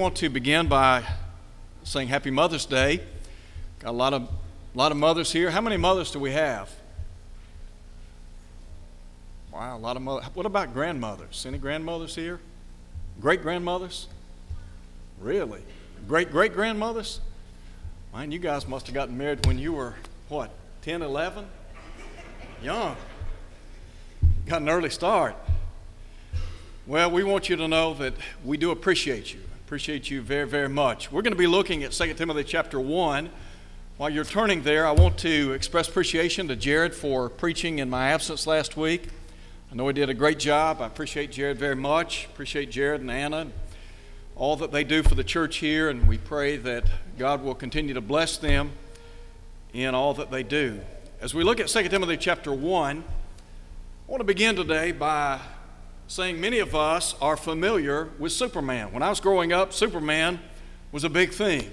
Want to begin by saying Happy Mother's Day. Got a lot of, a lot of mothers here. How many mothers do we have? Wow, a lot of mothers. What about grandmothers? Any grandmothers here? Great grandmothers? Really? Great great grandmothers? Man, you guys must have gotten married when you were, what, 10, 11? Young. Got an early start. Well, we want you to know that we do appreciate you. Appreciate you very, very much. We're going to be looking at 2 Timothy chapter 1. While you're turning there, I want to express appreciation to Jared for preaching in my absence last week. I know he did a great job. I appreciate Jared very much. Appreciate Jared and Anna, and all that they do for the church here, and we pray that God will continue to bless them in all that they do. As we look at 2 Timothy chapter 1, I want to begin today by saying many of us are familiar with Superman. When I was growing up, Superman was a big thing.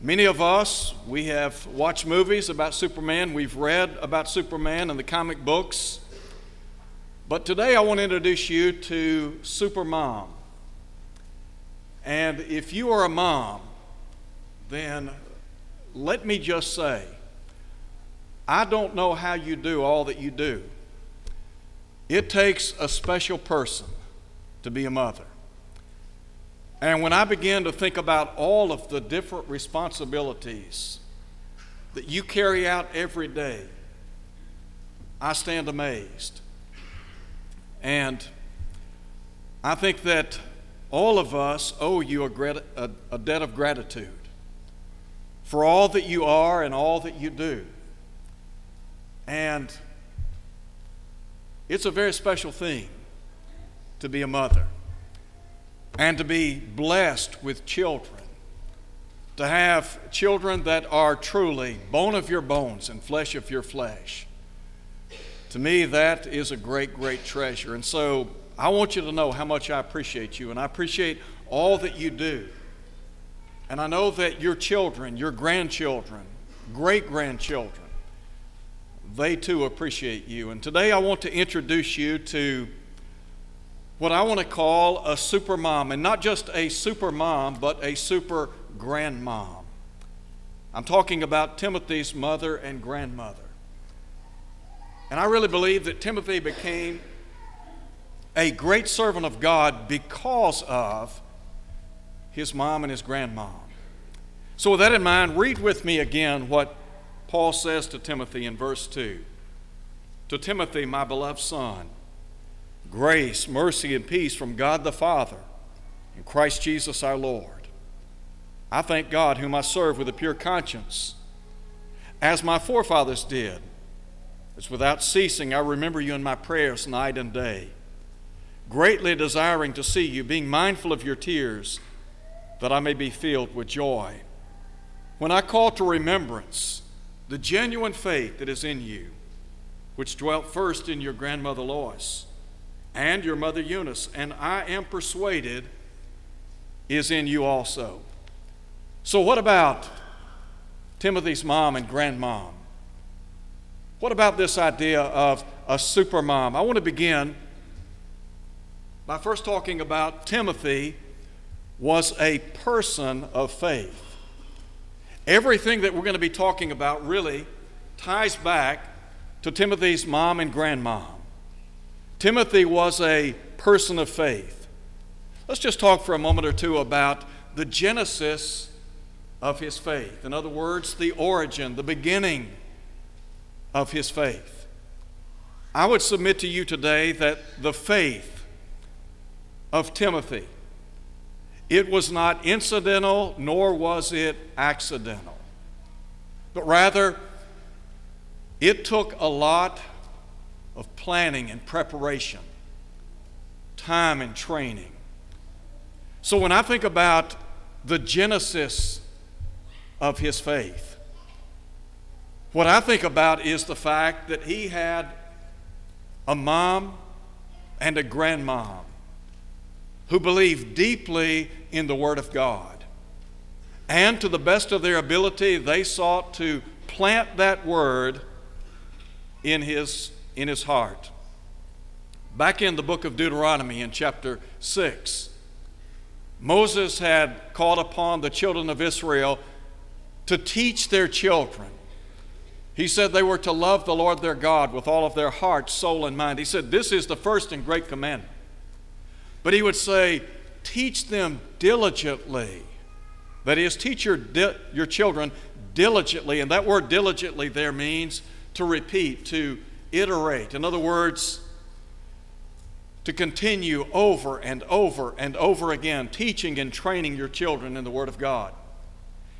Many of us, we have watched movies about Superman, we've read about Superman in the comic books. But today I want to introduce you to Supermom. And if you are a mom, then let me just say, I don't know how you do all that you do. It takes a special person to be a mother. And when I begin to think about all of the different responsibilities that you carry out every day, I stand amazed. And I think that all of us owe you a, grat- a, a, debt of gratitude for all that you are and all that you do. And it's a very special thing to be a mother and to be blessed with children. To have children that are truly bone of your bones and flesh of your flesh. To me, that is a great, great treasure. And so I want you to know how much I appreciate you, and I appreciate all that you do. And I know that your children, your grandchildren, great grandchildren, they too appreciate you. And today I want to introduce you to what I want to call a super mom, and not just a super mom, but a super grandmom. I'm talking about Timothy's mother and grandmother. And I really believe that Timothy became a great servant of God because of his mom and his grandmom. So, with that in mind, read with me again what Paul says to Timothy in verse 2 To Timothy, my beloved son, grace, mercy, and peace from God the Father and Christ Jesus our Lord. I thank God, whom I serve with a pure conscience, as my forefathers did. As without ceasing I remember you in my prayers night and day, greatly desiring to see you, being mindful of your tears, that I may be filled with joy. When I call to remembrance, the genuine faith that is in you, which dwelt first in your grandmother Lois and your mother Eunice, and I am persuaded is in you also. So, what about Timothy's mom and grandmom? What about this idea of a supermom? I want to begin by first talking about Timothy was a person of faith. Everything that we're going to be talking about really ties back to Timothy's mom and grandmom. Timothy was a person of faith. Let's just talk for a moment or two about the genesis of his faith. In other words, the origin, the beginning of his faith. I would submit to you today that the faith of Timothy it was not incidental, nor was it accidental. But rather, it took a lot of planning and preparation, time and training. So when I think about the genesis of his faith, what I think about is the fact that he had a mom and a grandmom who believed deeply in the Word of God. And to the best of their ability, they sought to plant that Word in his, in his heart. Back in the book of Deuteronomy in chapter 6, Moses had called upon the children of Israel to teach their children. He said they were to love the Lord their God with all of their heart, soul, and mind. He said, This is the first and great commandment. But he would say, Teach them diligently. That is, teach your, di- your children diligently. And that word diligently there means to repeat, to iterate. In other words, to continue over and over and over again, teaching and training your children in the Word of God.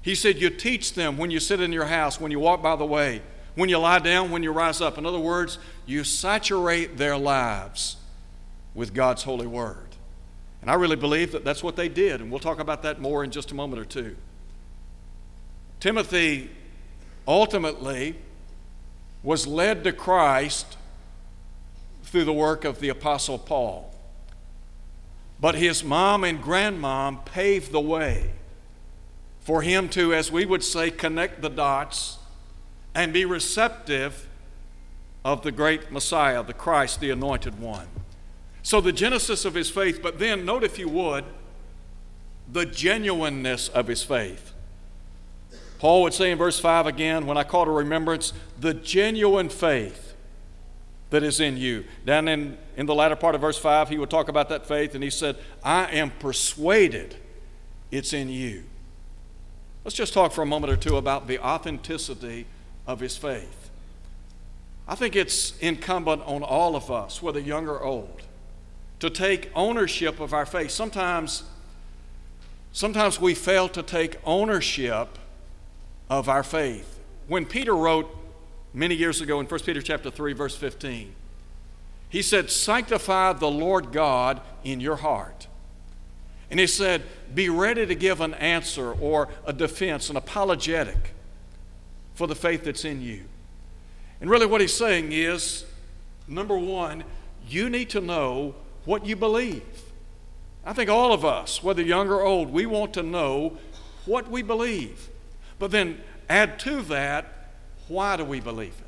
He said, You teach them when you sit in your house, when you walk by the way, when you lie down, when you rise up. In other words, you saturate their lives with God's holy Word. And I really believe that that's what they did, and we'll talk about that more in just a moment or two. Timothy ultimately was led to Christ through the work of the Apostle Paul. But his mom and grandmom paved the way for him to, as we would say, connect the dots and be receptive of the great Messiah, the Christ, the anointed one. So, the genesis of his faith, but then note, if you would, the genuineness of his faith. Paul would say in verse 5 again, when I call to remembrance, the genuine faith that is in you. Down in, in the latter part of verse 5, he would talk about that faith, and he said, I am persuaded it's in you. Let's just talk for a moment or two about the authenticity of his faith. I think it's incumbent on all of us, whether young or old, to take ownership of our faith. Sometimes, sometimes we fail to take ownership of our faith. When Peter wrote many years ago in 1 Peter chapter 3 verse 15, he said, "Sanctify the Lord God in your heart." And he said, "Be ready to give an answer or a defense, an apologetic for the faith that's in you." And really what he's saying is number 1, you need to know what you believe. I think all of us, whether young or old, we want to know what we believe. But then add to that, why do we believe it?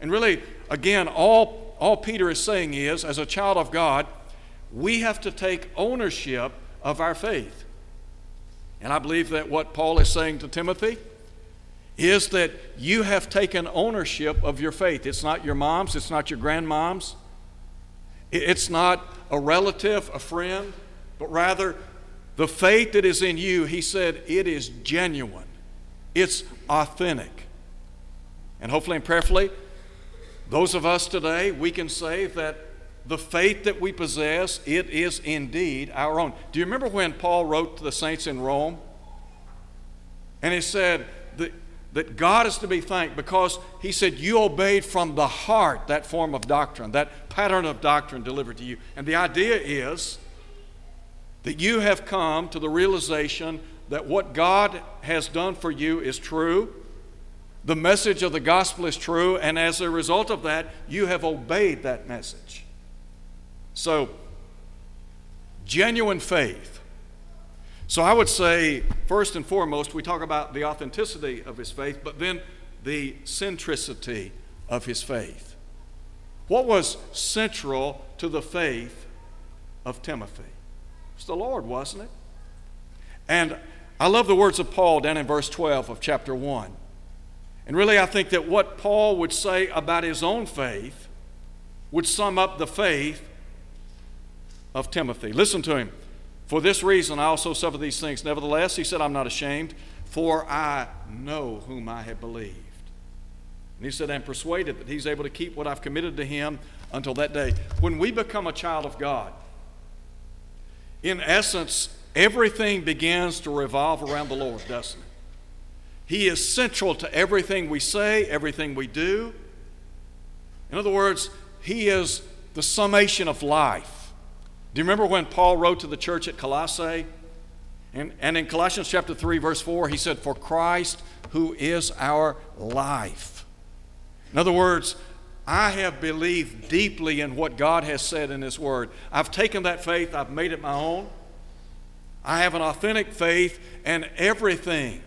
And really, again, all, all Peter is saying is, as a child of God, we have to take ownership of our faith. And I believe that what Paul is saying to Timothy is that you have taken ownership of your faith. It's not your mom's, it's not your grandmom's, it's not a relative, a friend, but rather the faith that is in you, he said, it is genuine, it's authentic. And hopefully and prayerfully, those of us today, we can say that the faith that we possess, it is indeed our own. Do you remember when Paul wrote to the saints in Rome? And he said, that that God is to be thanked because He said, You obeyed from the heart that form of doctrine, that pattern of doctrine delivered to you. And the idea is that you have come to the realization that what God has done for you is true, the message of the gospel is true, and as a result of that, you have obeyed that message. So, genuine faith so I would say, first and foremost, we talk about the authenticity of his faith, but then the centricity of his faith. What was central to the faith of Timothy? It's the Lord, wasn't it? And I love the words of Paul down in verse 12 of chapter 1. And really, I think that what Paul would say about his own faith would sum up the faith of Timothy. Listen to him. For this reason I also suffer these things. Nevertheless, he said, I'm not ashamed, for I know whom I have believed. And he said, I'm persuaded that he's able to keep what I've committed to him until that day. When we become a child of God, in essence, everything begins to revolve around the Lord, doesn't it? He is central to everything we say, everything we do. In other words, He is the summation of life. Do you remember when Paul wrote to the church at Colossae? And, and in Colossians chapter 3, verse 4, he said, For Christ, who is our life. In other words, I have believed deeply in what God has said in His Word. I've taken that faith, I've made it my own. I have an authentic faith, and everything,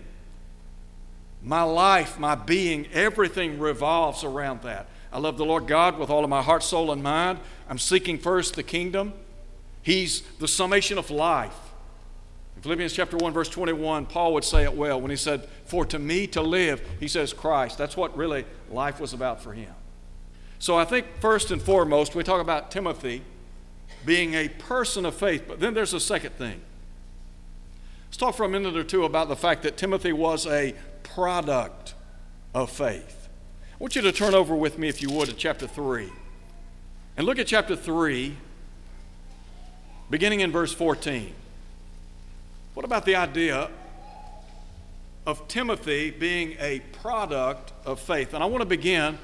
my life, my being, everything revolves around that. I love the Lord God with all of my heart, soul, and mind. I'm seeking first the kingdom He's the summation of life. In Philippians chapter 1, verse 21, Paul would say it well when he said, For to me to live, he says, Christ. That's what really life was about for him. So I think first and foremost, we talk about Timothy being a person of faith, but then there's a second thing. Let's talk for a minute or two about the fact that Timothy was a product of faith. I want you to turn over with me, if you would, to chapter 3. And look at chapter 3, beginning in verse 14. What about the idea of Timothy being a product of faith? And I want to begin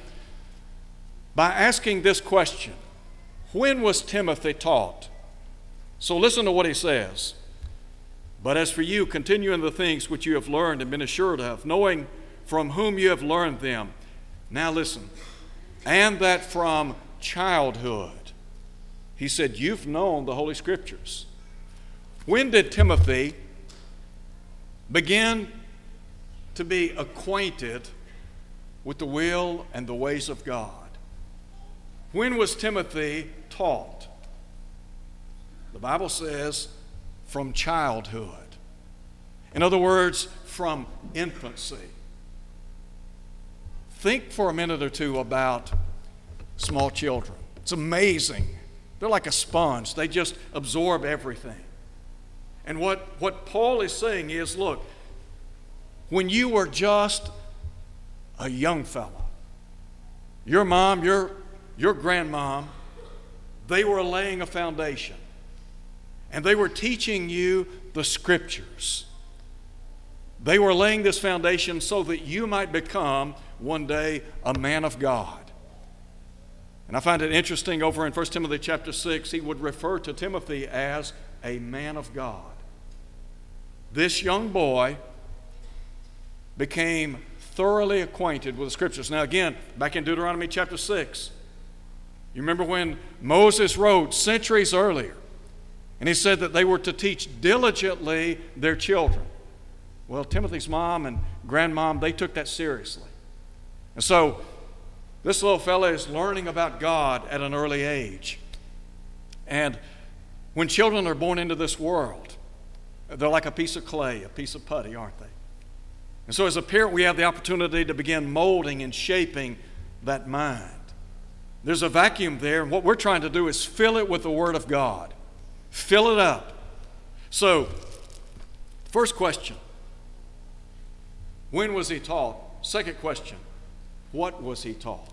by asking this question When was Timothy taught? So listen to what he says. But as for you, continue in the things which you have learned and been assured of, knowing from whom you have learned them. Now listen, and that from childhood. He said, You've known the Holy Scriptures. When did Timothy begin to be acquainted with the will and the ways of God? When was Timothy taught? The Bible says, from childhood. In other words, from infancy. Think for a minute or two about small children. It's amazing. They're like a sponge, they just absorb everything. And what, what Paul is saying is look, when you were just a young fella, your mom, your, your grandmom, they were laying a foundation and they were teaching you the scriptures. They were laying this foundation so that you might become one day a man of God. And I find it interesting over in 1 Timothy chapter 6, he would refer to Timothy as a man of God. This young boy became thoroughly acquainted with the scriptures. Now, again, back in Deuteronomy chapter 6, you remember when Moses wrote centuries earlier and he said that they were to teach diligently their children. Well, Timothy's mom and grandmom, they took that seriously. And so this little fella is learning about God at an early age. And when children are born into this world, they're like a piece of clay, a piece of putty, aren't they? And so as a parent, we have the opportunity to begin molding and shaping that mind. There's a vacuum there, and what we're trying to do is fill it with the Word of God. Fill it up. So, first question When was he taught? Second question What was he taught?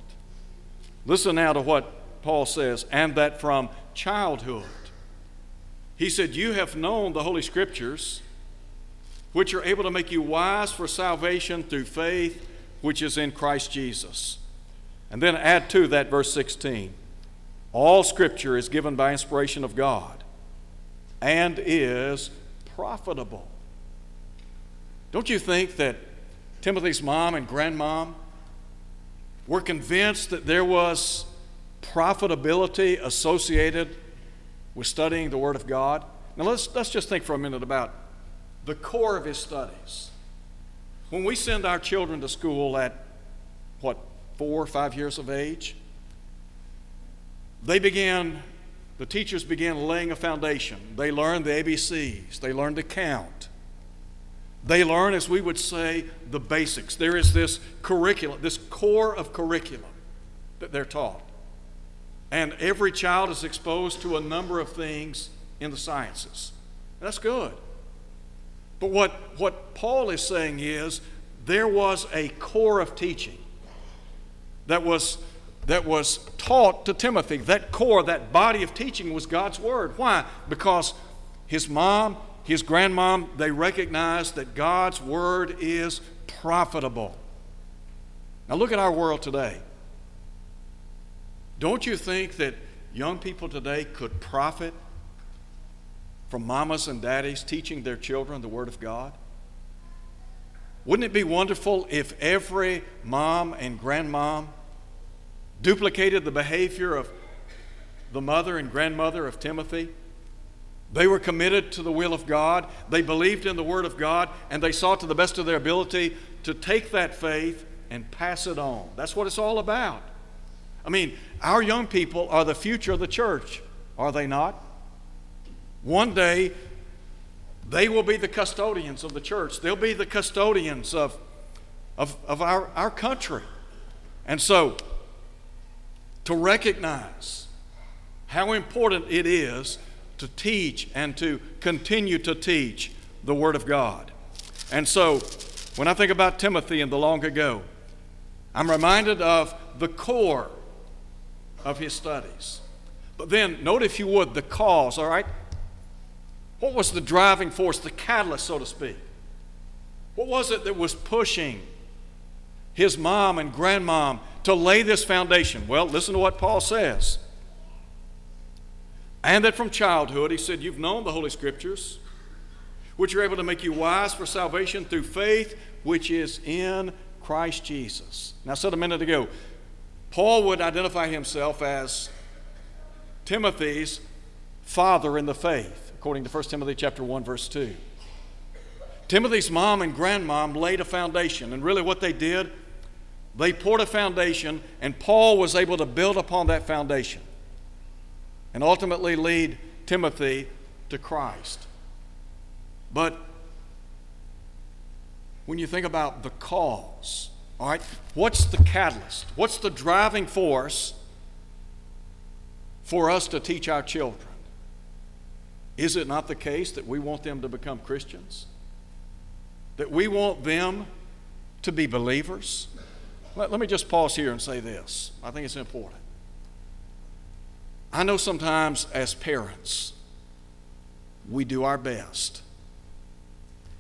Listen now to what Paul says, and that from childhood. He said, You have known the Holy Scriptures, which are able to make you wise for salvation through faith which is in Christ Jesus. And then add to that verse 16 All Scripture is given by inspiration of God and is profitable. Don't you think that Timothy's mom and grandmom were convinced that there was profitability associated with studying the Word of God? Now let's, let's just think for a minute about the core of his studies. When we send our children to school at, what, four or five years of age, they begin the teachers began laying a foundation. They learned the ABCs, they learned to count. They learn, as we would say, the basics. There is this curriculum, this core of curriculum that they're taught. And every child is exposed to a number of things in the sciences. That's good. But what, what Paul is saying is there was a core of teaching that was that was taught to Timothy. That core, that body of teaching was God's Word. Why? Because his mom, his grandmom, they recognized that God's Word is profitable. Now look at our world today. Don't you think that young people today could profit from mamas and daddies teaching their children the Word of God? Wouldn't it be wonderful if every mom and grandmom duplicated the behavior of the mother and grandmother of Timothy. They were committed to the will of God. They believed in the Word of God, and they sought to the best of their ability to take that faith and pass it on. That's what it's all about. I mean, our young people are the future of the church, are they not? One day, They will be the custodians of the church. They'll be the custodians of, of, of our, our country. And so, to recognize how important it is to teach and to continue to teach the Word of God. And so, when I think about Timothy and the long ago, I'm reminded of the core of his studies. But then, note if you would, the cause, all right? What was the driving force, the catalyst, so to speak? What was it that was pushing his mom and grandmom to lay this foundation? Well, listen to what Paul says. And that from childhood, he said, You've known the Holy Scriptures, which are able to make you wise for salvation through faith, which is in Christ Jesus. Now, I said a minute ago, Paul would identify himself as Timothy's father in the faith, according to 1 Timothy chapter 1, verse 2. Timothy's mom and grandmom laid a foundation, and really what they did, they poured a foundation, and Paul was able to build upon that foundation and ultimately lead Timothy to Christ. But when you think about the cause, all right, what's the catalyst? What's the driving force for us to teach our children? Is it not the case that we want them to become Christians? That we want them to be believers? Let, let me just pause here and say this. I think it's important. I know sometimes as parents, we do our best.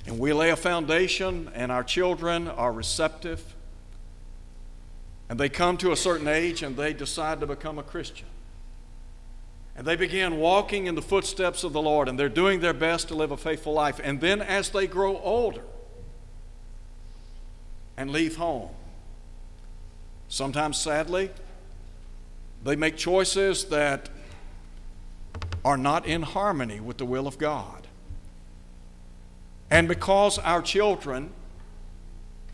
And we lay a foundation, and our children are receptive. And they come to a certain age and they decide to become a Christian. And they begin walking in the footsteps of the Lord, and they're doing their best to live a faithful life. And then as they grow older and leave home, sometimes sadly, they make choices that are not in harmony with the will of God. And because our children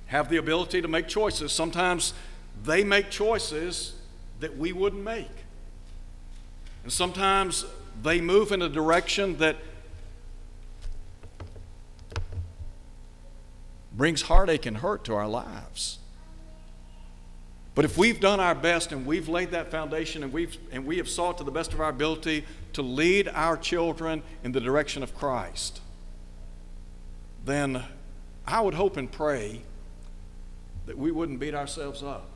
have the ability to make choices, sometimes they make choices that we wouldn't make. And sometimes they move in a direction that brings heartache and hurt to our lives. But if we've done our best and we've laid that foundation and, we've, and we have sought to the best of our ability to lead our children in the direction of Christ, then I would hope and pray that we wouldn't beat ourselves up.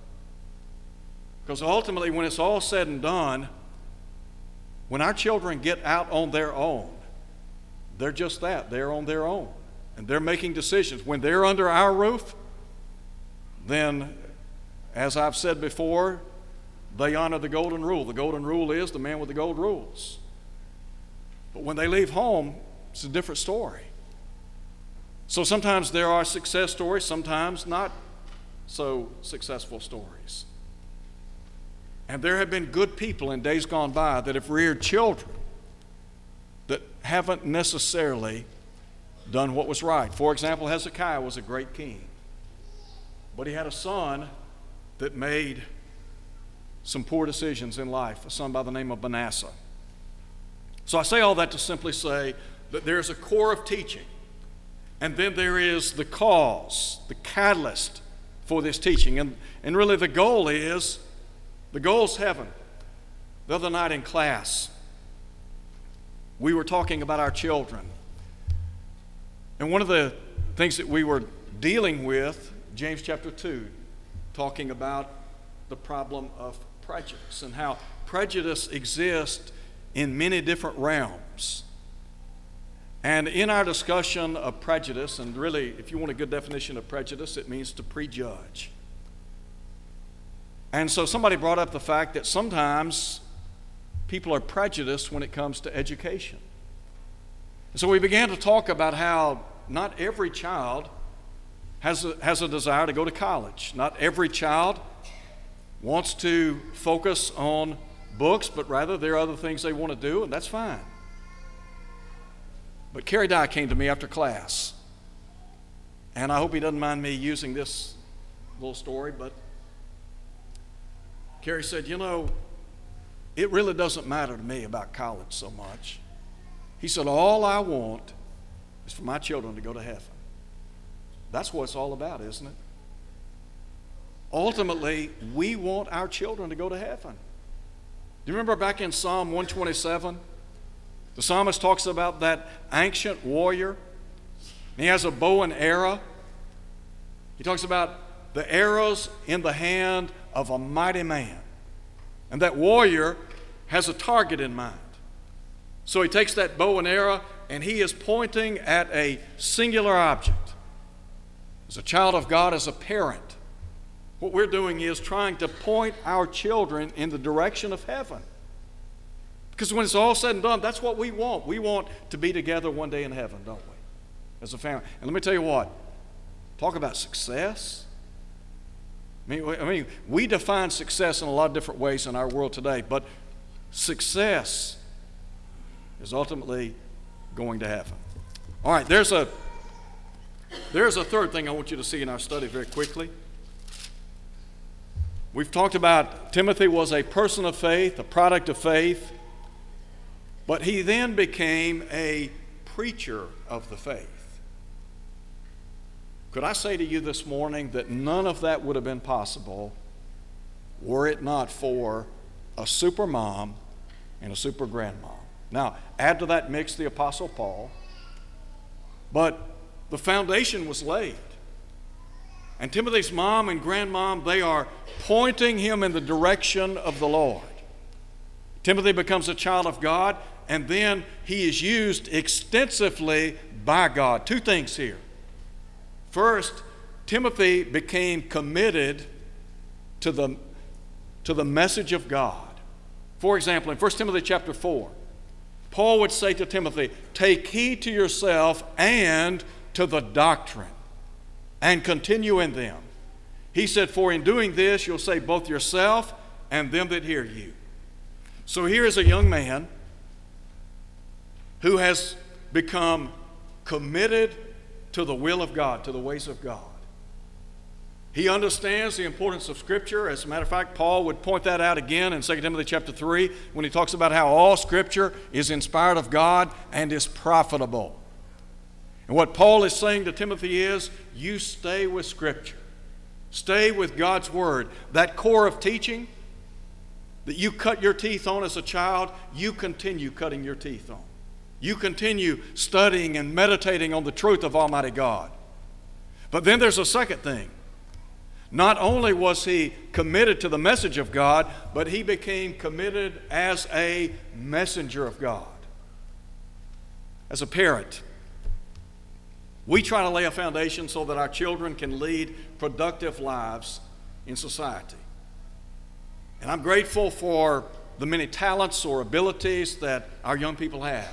Because ultimately, when it's all said and done, when our children get out on their own, they're just that. They're on their own. And they're making decisions. When they're under our roof, then as I've said before, they honor the golden rule. The golden rule is the man with the gold rules. But when they leave home, it's a different story. So sometimes there are success stories, sometimes not so successful stories. And there have been good people in days gone by that have reared children that haven't necessarily done what was right. For example, Hezekiah was a great king, but he had a son that made some poor decisions in life, a son by the name of Manasseh. So I say all that to simply say that there's a core of teaching, and then there is the cause, the catalyst for this teaching. And, and really, the goal is the goal is heaven. The other night in class, we were talking about our children. And one of the things that we were dealing with, James chapter 2, talking about the problem of prejudice and how prejudice exists in many different realms. And in our discussion of prejudice, and really, if you want a good definition of prejudice, it means to prejudge. And so somebody brought up the fact that sometimes people are prejudiced when it comes to education. And so we began to talk about how not every child has a, has a desire to go to college. Not every child wants to focus on books, but rather there are other things they want to do, and that's fine. But Kerry Dye came to me after class, and I hope he doesn't mind me using this little story, but Kerry said, You know, it really doesn't matter to me about college so much. He said, All I want is for my children to go to heaven. That's what it's all about, isn't it? Ultimately, we want our children to go to heaven. Do you remember back in Psalm 127? The psalmist talks about that ancient warrior. he has a bow and arrow. He talks about the arrows in the hand of a mighty man. And that warrior has a target in mind. So he takes that bow and arrow and he is pointing at a singular object. As a child of God, as a parent, what we're doing is trying to point our children in the direction of heaven. Because when it's all said and done, that's what we want. We want to be together one day in heaven, don't we? As a family. And let me tell you what talk about success. I mean, we define success in a lot of different ways in our world today, but success is ultimately going to heaven. All right, there's a there's a third thing I want you to see in our study very quickly. We've talked about Timothy was a person of faith, a product of faith, but he then became a preacher of the faith. Could I say to you this morning that none of that would have been possible were it not for a super mom and a super grandmom? Now, add to that mix the Apostle Paul, but the foundation was laid. And Timothy's mom and grandmom, they are pointing him in the direction of the Lord. Timothy becomes a child of God, and then he is used extensively by God. Two things here. First, Timothy became committed to the, to the message of God. For example, in 1 Timothy chapter 4, Paul would say to Timothy, Take heed to yourself and to the doctrine, and continue in them. He said, For in doing this, you'll save both yourself and them that hear you. So here is a young man who has become committed to the will of God, to the ways of God. He understands the importance of Scripture. As a matter of fact, Paul would point that out again in 2 Timothy chapter 3 when he talks about how all Scripture is inspired of God and is profitable. And what Paul is saying to Timothy is you stay with Scripture, stay with God's Word. That core of teaching that you cut your teeth on as a child, you continue cutting your teeth on. You continue studying and meditating on the truth of Almighty God. But then there's a second thing. Not only was he committed to the message of God, but he became committed as a messenger of God. As a parent, we try to lay a foundation so that our children can lead productive lives in society. And I'm grateful for the many talents or abilities that our young people have.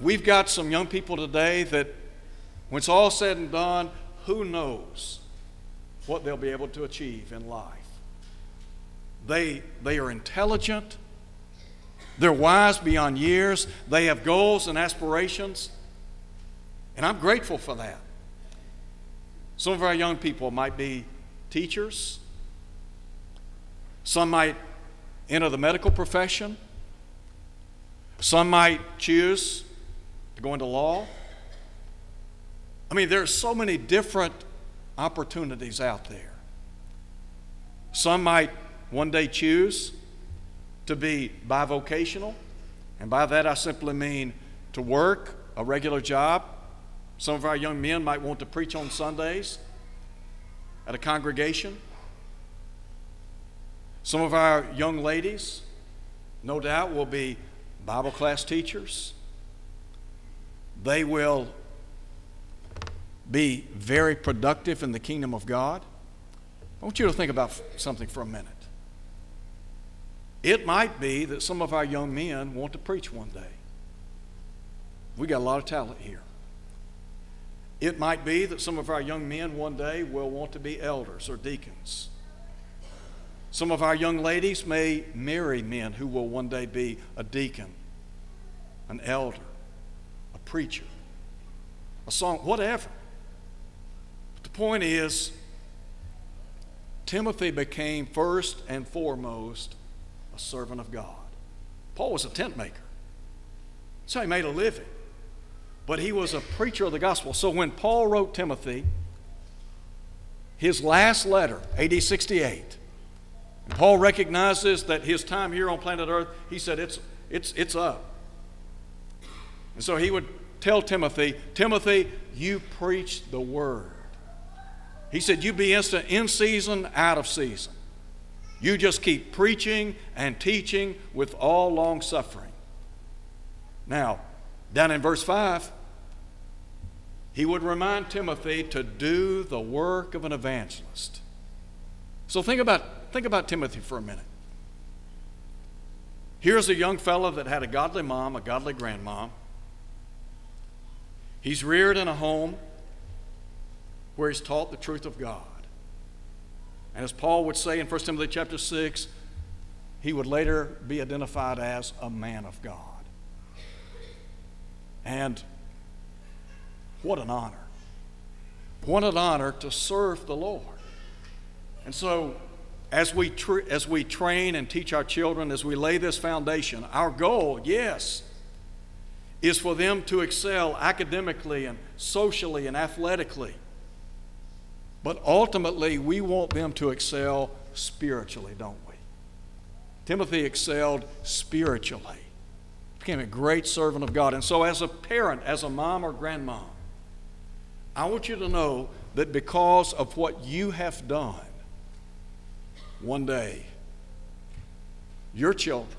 We've got some young people today that, when it's all said and done, who knows what they'll be able to achieve in life. They, they are intelligent, they're wise beyond years, they have goals and aspirations, and I'm grateful for that. Some of our young people might be teachers, some might enter the medical profession, some might choose to go into law. I mean, there are so many different opportunities out there. Some might one day choose to be bivocational, and by that I simply mean to work a regular job. Some of our young men might want to preach on Sundays at a congregation. Some of our young ladies, no doubt, will be Bible class teachers. They will be very productive in the kingdom of God. I want you to think about something for a minute. It might be that some of our young men want to preach one day. We got a lot of talent here. It might be that some of our young men one day will want to be elders or deacons. Some of our young ladies may marry men who will one day be a deacon, an elder, a preacher, a song, whatever But the point is, Timothy became first and foremost a servant of God. Paul was a tent maker. That's how he made a living. But he was a preacher of the gospel. So when Paul wrote Timothy, his last letter, AD 68, Paul recognizes that his time here on planet Earth, he said, it's, it's, it's up. And so he would tell Timothy, Timothy, you preach the word. He said, You be instant in season, out of season. You just keep preaching and teaching with all long suffering. Now, down in verse 5, he would remind Timothy to do the work of an evangelist. So think about, think about Timothy for a minute. Here's a young fellow that had a godly mom, a godly grandmom. He's reared in a home where he's taught the truth of God. And as Paul would say in 1 Timothy chapter 6, he would later be identified as a man of God. And what an honor. What an honor to serve the Lord. And so, as we, tra- as we train and teach our children, as we lay this foundation, our goal, yes, is for them to excel academically and socially and athletically. But ultimately, we want them to excel spiritually, don't we? Timothy excelled spiritually, became a great servant of God. And so, as a parent, as a mom or grandmom, I want you to know that because of what you have done, one day your children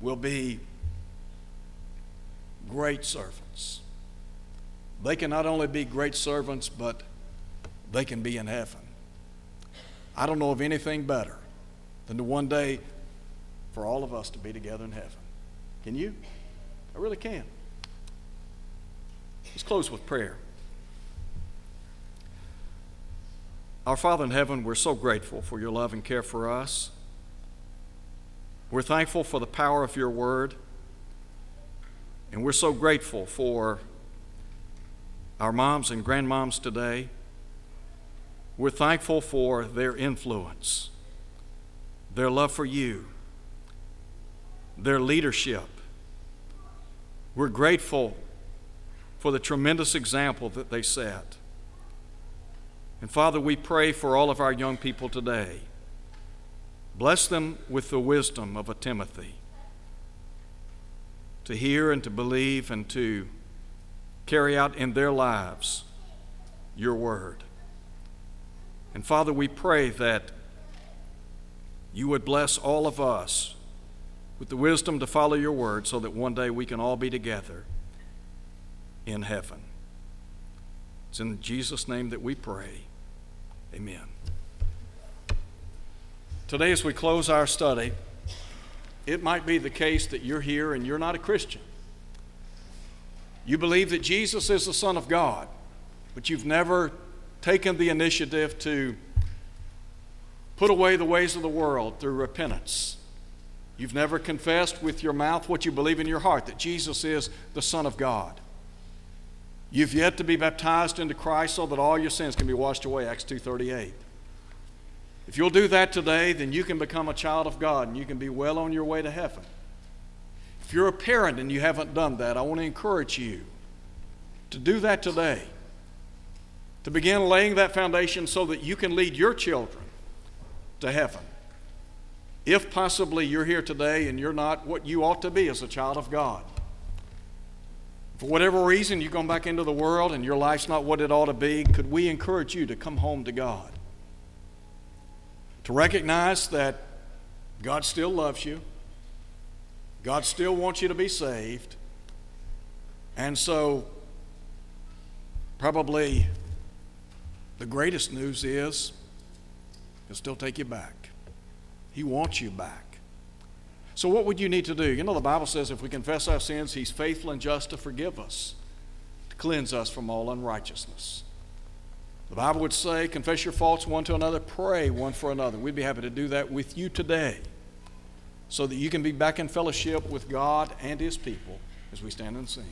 will be great servants. They can not only be great servants, but they can be in heaven. I don't know of anything better than to one day for all of us to be together in heaven. Can you? I really can. Let's close with prayer. Our Father in heaven, we're so grateful for your love and care for us. We're thankful for the power of your word. And we're so grateful for our moms and grandmoms today. We're thankful for their influence, their love for you, their leadership. We're grateful for the tremendous example that they set. And Father, we pray for all of our young people today. Bless them with the wisdom of a Timothy to hear and to believe and to carry out in their lives your word. And Father, we pray that you would bless all of us with the wisdom to follow your word so that one day we can all be together in heaven. It's in Jesus' name that we pray. Amen. Today, as we close our study, it might be the case that you're here and you're not a Christian. You believe that Jesus is the Son of God, but you've never taken the initiative to put away the ways of the world through repentance. You've never confessed with your mouth what you believe in your heart that Jesus is the Son of God. You've yet to be baptized into Christ so that all your sins can be washed away, Acts 2:38. If you'll do that today, then you can become a child of God and you can be well on your way to heaven. If you're a parent and you haven't done that, I want to encourage you to do that today. To begin laying that foundation so that you can lead your children to heaven. If possibly you're here today and you're not what you ought to be as a child of God. For whatever reason, you've gone back into the world and your life's not what it ought to be, could we encourage you to come home to God? to recognize that God still loves you, God still wants you to be saved, and so probably the greatest news is He'll still take you back. He wants you back. So, what would you need to do? You know, the Bible says if we confess our sins, He's faithful and just to forgive us, to cleanse us from all unrighteousness. The Bible would say, confess your faults one to another, pray one for another. We'd be happy to do that with you today so that you can be back in fellowship with God and His people as we stand and sing.